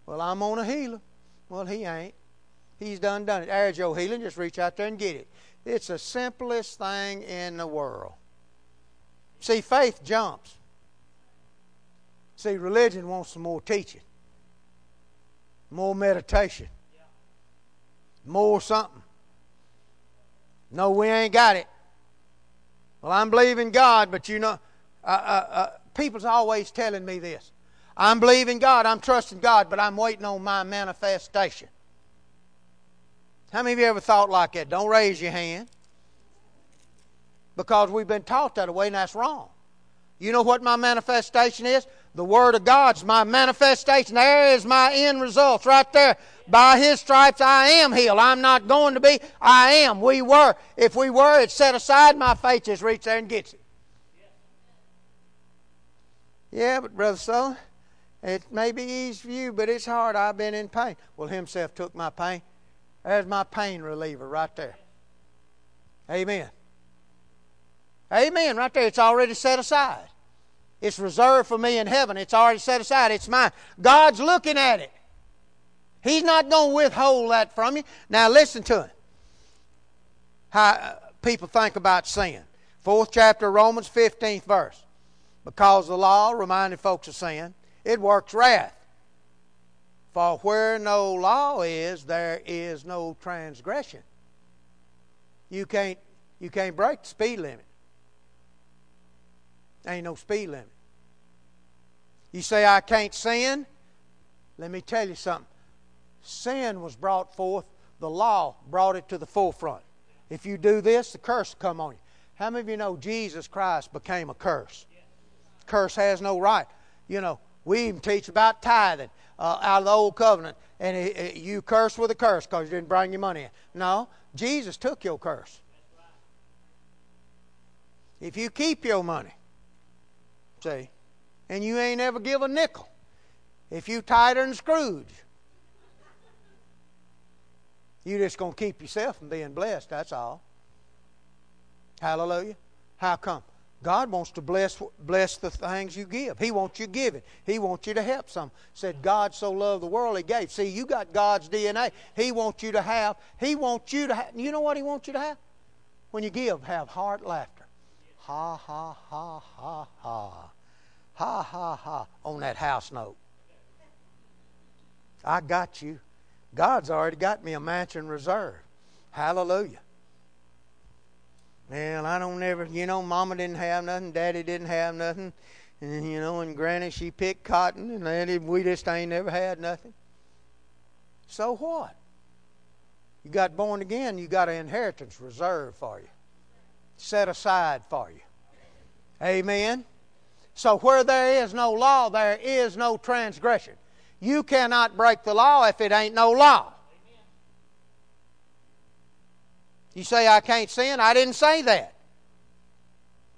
Well, I'm on a healer. Well, He ain't. He's done done it. There's your healing. Just reach out there and get it. It's the simplest thing in the world. See, faith jumps. See, religion wants some more teaching more meditation, more something. No, we ain't got it. Well, I'm believing God, but you know, uh, uh, uh, people's always telling me this. I'm believing God, I'm trusting God, but I'm waiting on my manifestation. How many of you ever thought like that? Don't raise your hand. Because we've been taught that way, and that's wrong. You know what my manifestation is? The Word of God's my manifestation. There is my end results right there. By His stripes I am healed. I'm not going to be. I am. We were. If we were, it's set aside. My faith just reaches there and gets it. Yeah, but Brother Sutherlin, it may be easy for you, but it's hard. I've been in pain. Well, Himself took my pain. There's my pain reliever right there. Amen. Amen. Right there. It's already set aside. It's reserved for me in heaven. It's already set aside. It's mine. God's looking at it. He's not going to withhold that from you. Now listen to him. How uh, people think about sin. Fourth chapter, Romans, 15th verse. Because the law reminded folks of sin, it works wrath. For where no law is, there is no transgression. You can't, you can't break the speed limit. Ain't no speed limit. You say, I can't sin? Let me tell you something. Sin was brought forth, the law brought it to the forefront. If you do this, the curse will come on you. How many of you know Jesus Christ became a curse? Curse has no right. You know, we even teach about tithing uh, out of the old covenant, and it, it, you curse with a curse because you didn't bring your money in. No, Jesus took your curse. If you keep your money, See? And you ain't ever give a nickel. If you tighter than Scrooge. You just going to keep yourself from being blessed, that's all. Hallelujah. How come? God wants to bless bless the things you give. He wants you giving. He wants you to help some. Said God so loved the world he gave. See, you got God's DNA. He wants you to have. He wants you to have. You know what he wants you to have? When you give, have heart laughter. Ha ha ha ha ha. Ha ha ha on that house note. I got you. God's already got me a mansion reserved. Hallelujah. Well, I don't never, you know, Mama didn't have nothing, Daddy didn't have nothing, and you know, and Granny she picked cotton, and we just ain't never had nothing. So what? You got born again, you got an inheritance reserved for you, set aside for you. Amen. So where there is no law, there is no transgression. You cannot break the law if it ain't no law. You say, I can't sin? I didn't say that.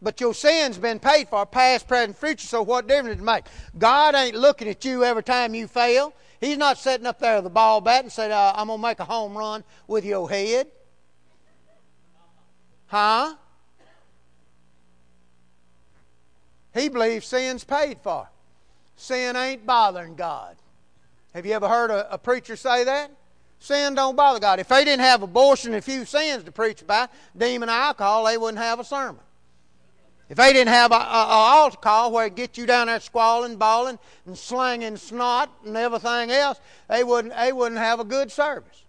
But your sin's been paid for, past, present, future, so what difference does it make? God ain't looking at you every time you fail. He's not sitting up there with the ball bat and saying, uh, I'm going to make a home run with your head. Huh? He believes sin's paid for. Sin ain't bothering God. Have you ever heard a, a preacher say that? Sin don't bother God. If they didn't have abortion and a few sins to preach about, demon alcohol, they wouldn't have a sermon. If they didn't have an altar call where it get you down there squalling, bawling, and slanging snot and everything else, they wouldn't, they wouldn't have a good service.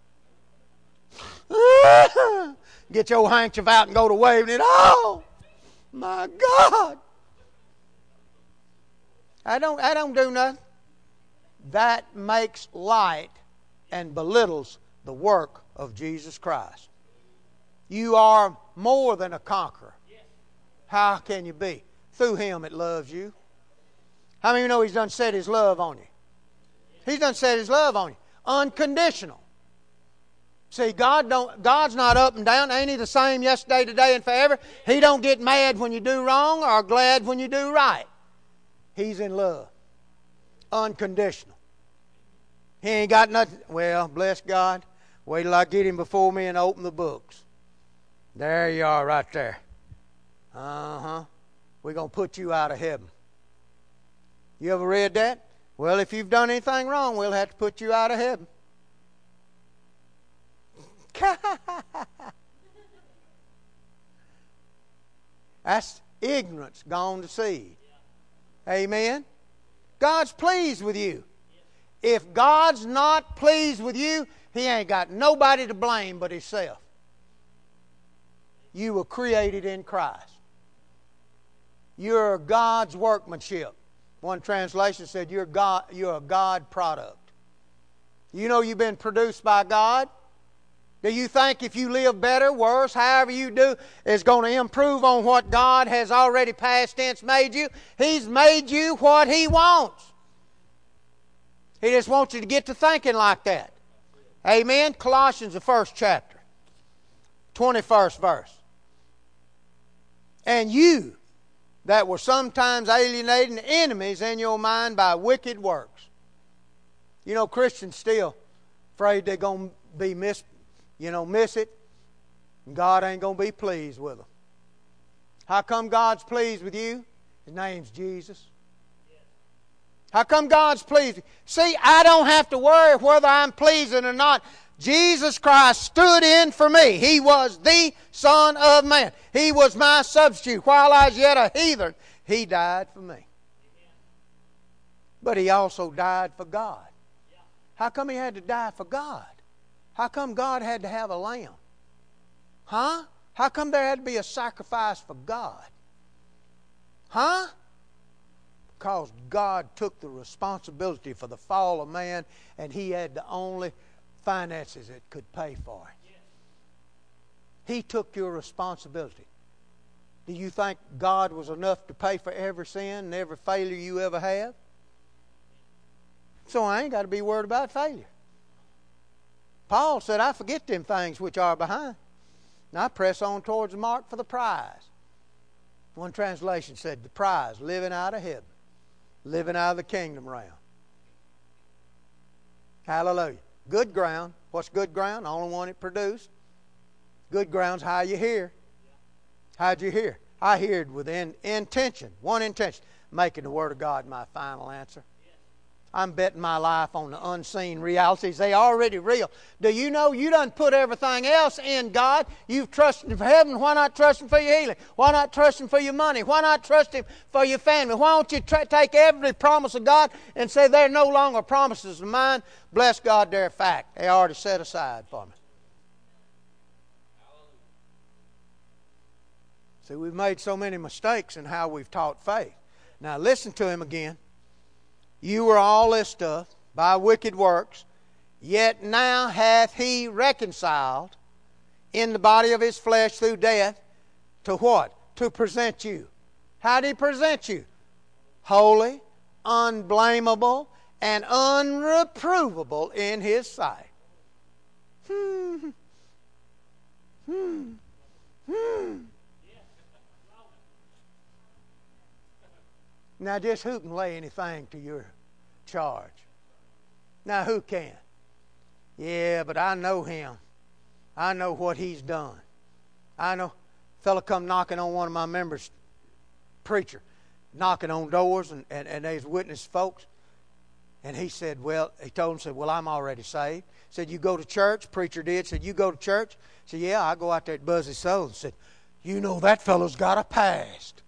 get your handkerchief out and go to waving it. Oh, my God. I don't, I don't do nothing. That makes light and belittles the work of Jesus Christ. You are more than a conqueror. How can you be? Through Him it loves you. How many of you know He's done set His love on you? He's done set His love on you. Unconditional. See, God don't God's not up and down. Ain't he the same yesterday, today, and forever? He don't get mad when you do wrong or glad when you do right. He's in love. Unconditional. He ain't got nothing. Well, bless God. Wait till I get him before me and open the books. There you are, right there. Uh huh. We're going to put you out of heaven. You ever read that? Well, if you've done anything wrong, we'll have to put you out of heaven. That's ignorance gone to seed. Amen. God's pleased with you. If God's not pleased with you, He ain't got nobody to blame but Himself. You were created in Christ. You're God's workmanship. One translation said you're, God, you're a God product. You know you've been produced by God. Do you think if you live better, worse, however you do, is going to improve on what God has already past tense made you? He's made you what He wants. He just wants you to get to thinking like that. Amen. Colossians, the first chapter, 21st verse. And you that were sometimes alienating enemies in your mind by wicked works. You know, Christians still afraid they're going to be miss, you know, miss it. And God ain't going to be pleased with them. How come God's pleased with you? His name's Jesus. How come God's pleasing? See, I don't have to worry whether I'm pleasing or not. Jesus Christ stood in for me. He was the Son of Man. He was my substitute. While I was yet a heathen, He died for me. But He also died for God. How come He had to die for God? How come God had to have a lamb? Huh? How come there had to be a sacrifice for God? Huh? Because God took the responsibility for the fall of man and he had the only finances that could pay for it. He took your responsibility. Do you think God was enough to pay for every sin and every failure you ever have? So I ain't got to be worried about failure. Paul said, I forget them things which are behind. And I press on towards the mark for the prize. One translation said, the prize, living out of heaven living out of the kingdom realm. Hallelujah. Good ground. What's good ground? Only one it produced. Good ground's how you hear. How'd you hear? I heard with in, intention, one intention, making the Word of God my final answer. I'm betting my life on the unseen realities. They already real. Do you know you done put everything else in God? You've trusted for heaven. Why not trust Him for your healing? Why not trust Him for your money? Why not trust Him for your family? Why don't you take every promise of God and say they're no longer promises of mine? Bless God, they're a fact. They already set aside for me. See, we've made so many mistakes in how we've taught faith. Now listen to him again. You were all this stuff by wicked works, yet now hath he reconciled in the body of his flesh through death to what? To present you. How did he present you? Holy, unblameable, and unreprovable in his sight. Hmm. Hmm. Hmm. Now, just who can lay anything to your charge? Now, who can? Yeah, but I know him. I know what he's done. I know. Fella come knocking on one of my members, preacher, knocking on doors, and, and, and there's witness folks. And he said, Well, he told him, said, Well, I'm already saved. Said, You go to church? Preacher did. Said, You go to church? Said, Yeah, I go out there at Buzzy Soul. Said, You know that fellow's got a past.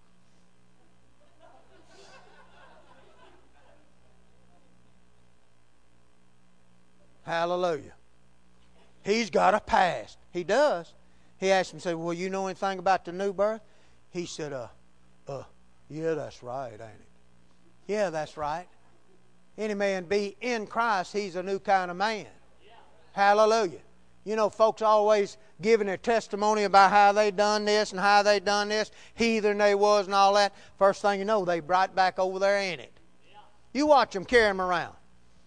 Hallelujah. He's got a past. He does. He asked him, said, Well, you know anything about the new birth? He said, Uh, uh, yeah, that's right, ain't it? Yeah, that's right. Any man be in Christ, he's a new kind of man. Yeah. Hallelujah. You know, folks always giving their testimony about how they done this and how they done this, heathen they was and all that. First thing you know, they right back over there in it. Yeah. You watch them carry them around.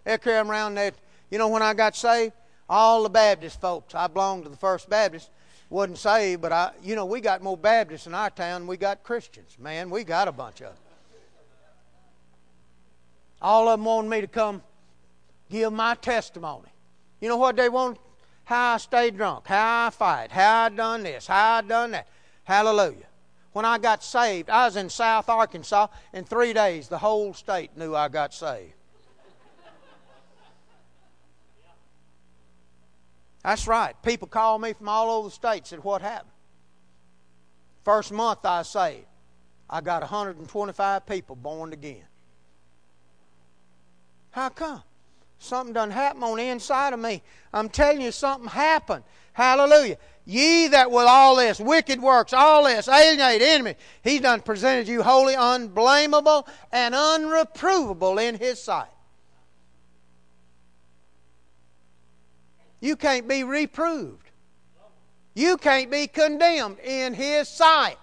They carry them around. They you know, when I got saved, all the Baptist folks, I belonged to the First Baptist, wasn't saved, but I, you know, we got more Baptists in our town than we got Christians. Man, we got a bunch of them. All of them wanted me to come give my testimony. You know what they want? How I stayed drunk, how I fight, how I done this, how I done that. Hallelujah. When I got saved, I was in South Arkansas. In three days, the whole state knew I got saved. That's right. People call me from all over the state said, What happened? First month I saved, I got 125 people born again. How come? Something done happened on the inside of me. I'm telling you, something happened. Hallelujah. Ye that with all this, wicked works, all this, alienate, enemy, He's done presented you holy, unblameable, and unreprovable in His sight. You can't be reproved. You can't be condemned in His sight.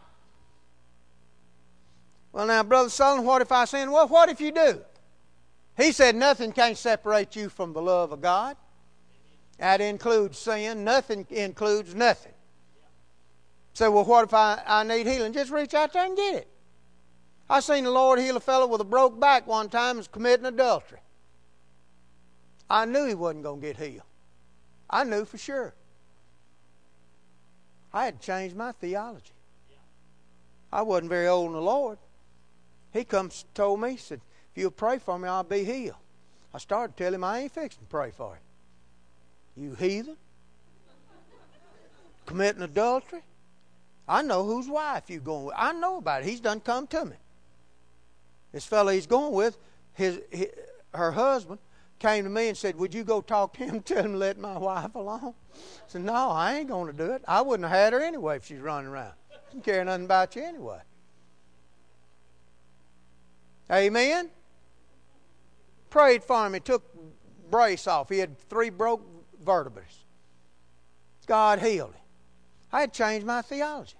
Well, now, Brother Sutherlin, what if I sin? Well, what if you do? He said nothing can separate you from the love of God. That includes sin. Nothing includes nothing. Say, so, well, what if I, I need healing? Just reach out there and get it. I seen the Lord heal a fellow with a broke back one time and was committing adultery. I knew he wasn't going to get healed. I knew for sure. I had changed my theology. I wasn't very old in the Lord. He comes told me, said, if you'll pray for me, I'll be healed. I started telling him I ain't fixing to pray for you. You heathen. Committing adultery. I know whose wife you going with. I know about it. He's done come to me. This fellow he's going with, his, his her husband, came to me and said, Would you go talk to him, tell him to let my wife alone? I said, No, I ain't going to do it. I wouldn't have had her anyway if she's running around. She didn't care nothing about you anyway. Amen? Prayed for him. He took brace off. He had three broke vertebrae. God healed him. I had changed my theology.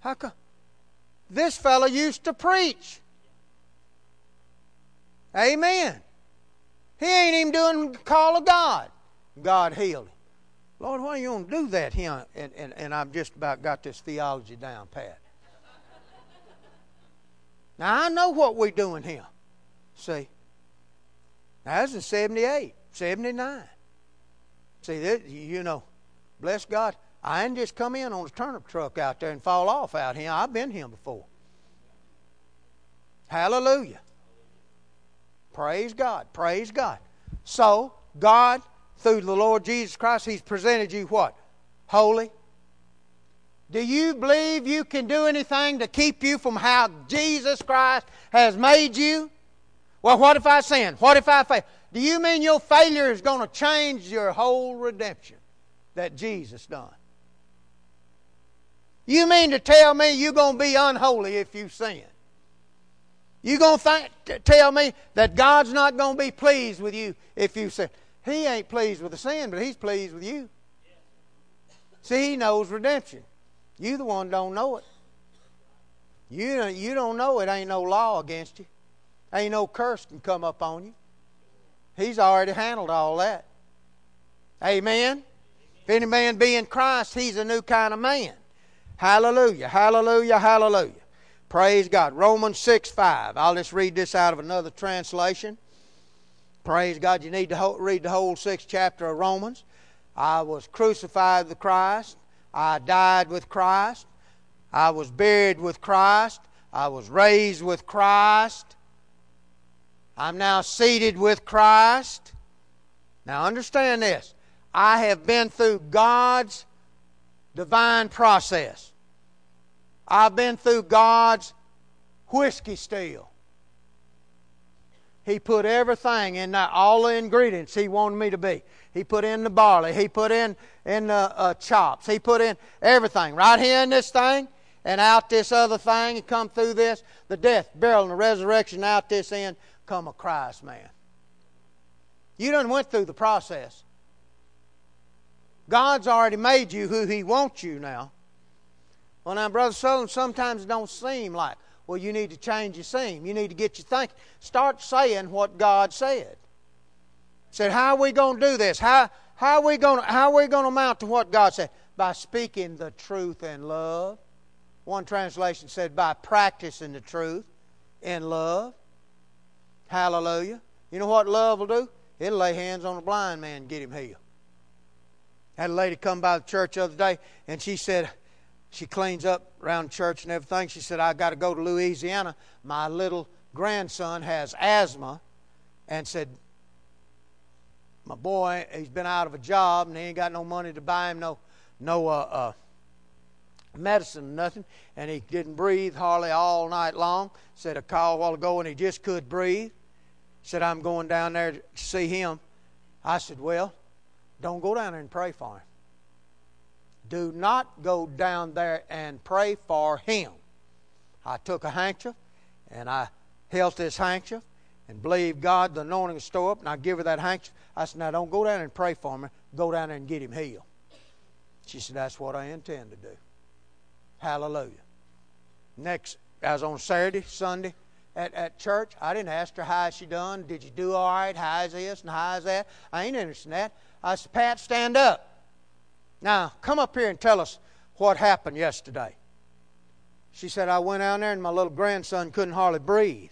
How come? This fellow used to preach. Amen. He ain't even doing the call of God. God healed him. Lord, why you want to do that? Here, and, and, and I've just about got this theology down pat. Now I know what we're doing here. See. Now that's in 78. 79. See, that, you know, bless God. I didn't just come in on a turnip truck out there and fall off out here. I've been here before. Hallelujah. Praise God. Praise God. So, God, through the Lord Jesus Christ, He's presented you what? Holy. Do you believe you can do anything to keep you from how Jesus Christ has made you? Well, what if I sin? What if I fail? Do you mean your failure is going to change your whole redemption that Jesus done? You mean to tell me you're going to be unholy if you sin? You going to tell me that God's not going to be pleased with you if you sin? He ain't pleased with the sin, but He's pleased with you. See, He knows redemption. You the one don't know it. You, you don't know it ain't no law against you. Ain't no curse can come up on you. He's already handled all that. Amen. If any man be in Christ, he's a new kind of man. Hallelujah, hallelujah, hallelujah. Praise God. Romans 6 5. I'll just read this out of another translation. Praise God. You need to read the whole sixth chapter of Romans. I was crucified with Christ. I died with Christ. I was buried with Christ. I was raised with Christ. I'm now seated with Christ. Now understand this. I have been through God's divine process. I've been through God's whiskey still. He put everything in that, all the ingredients He wanted me to be. He put in the barley. He put in in the uh, chops. He put in everything right here in this thing and out this other thing and come through this. The death, burial, and the resurrection out this end come a Christ man. You done went through the process. God's already made you who He wants you now. Well, now, Brother Sutherlin, sometimes it don't seem like, well, you need to change your seam. You need to get your thinking. Start saying what God said. Said, how are we going to do this? How, how are we going to, how are we going to amount to what God said? By speaking the truth in love. One translation said, by practicing the truth in love. Hallelujah. You know what love will do? It'll lay hands on a blind man and get him healed. Had a lady come by the church the other day, and she said, she cleans up around church and everything. She said, I got to go to Louisiana. My little grandson has asthma. And said, My boy, he's been out of a job and he ain't got no money to buy him no, no uh, uh, medicine, nothing. And he didn't breathe hardly all night long. Said, I called a while ago and he just could breathe. Said, I'm going down there to see him. I said, Well, don't go down there and pray for him do not go down there and pray for him. I took a handkerchief and I held this handkerchief and believed God the anointing would store up, and I give her that handkerchief. I said, Now don't go down and pray for me. Go down there and get him healed. She said, That's what I intend to do. Hallelujah. Next, I was on Saturday, Sunday at, at church. I didn't ask her how she done. Did you do all right? How is this and how is that? I ain't interested in that. I said, Pat, stand up. Now, come up here and tell us what happened yesterday. She said, I went out there and my little grandson couldn't hardly breathe.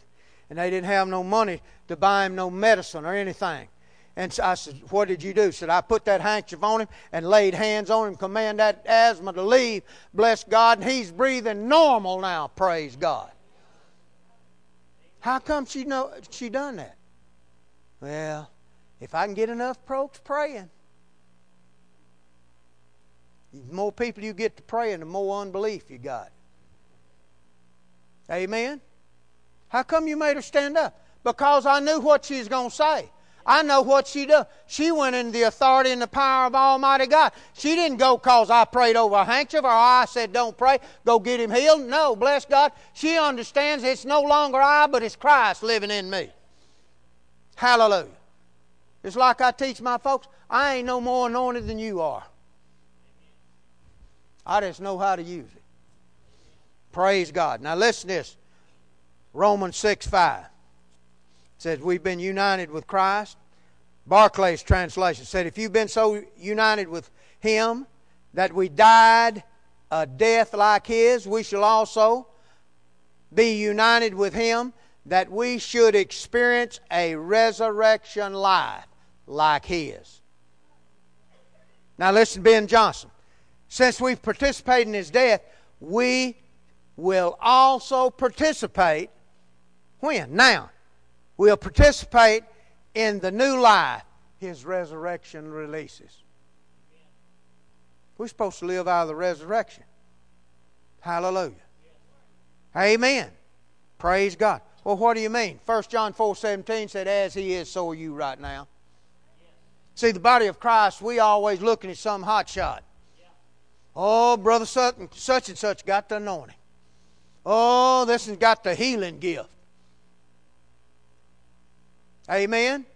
And they didn't have no money to buy him no medicine or anything. And so I said, What did you do? Said, I put that handkerchief on him and laid hands on him, command that asthma to leave. Bless God. And he's breathing normal now, praise God. How come she know she done that? Well, if I can get enough folks praying, the more people you get to praying, the more unbelief you got. Amen? How come you made her stand up? Because I knew what she was going to say. I know what she did. She went in the authority and the power of Almighty God. She didn't go because I prayed over a handkerchief or I said, don't pray, go get him healed. No, bless God. She understands it's no longer I, but it's Christ living in me. Hallelujah. It's like I teach my folks I ain't no more anointed than you are. I just know how to use it. Praise God. Now listen to this. Romans 6 5 says, We've been united with Christ. Barclay's translation said, If you've been so united with Him that we died a death like His, we shall also be united with Him that we should experience a resurrection life like his. Now listen Ben Johnson. Since we've participated in his death, we will also participate. When? Now. We'll participate in the new life his resurrection releases. We're supposed to live out of the resurrection. Hallelujah. Amen. Praise God. Well, what do you mean? 1 John 4 17 said, As he is, so are you right now. See, the body of Christ, we always looking at some hot shot. Oh, brother such and such, got the anointing. Oh, this has got the healing gift. Amen.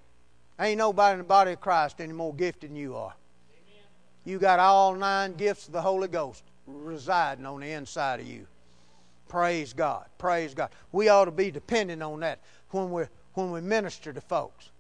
Ain't nobody in the body of Christ any more gifted than you are. Amen. You got all nine gifts of the Holy Ghost residing on the inside of you. Praise God. Praise God. We ought to be dependent on that when we when we minister to folks.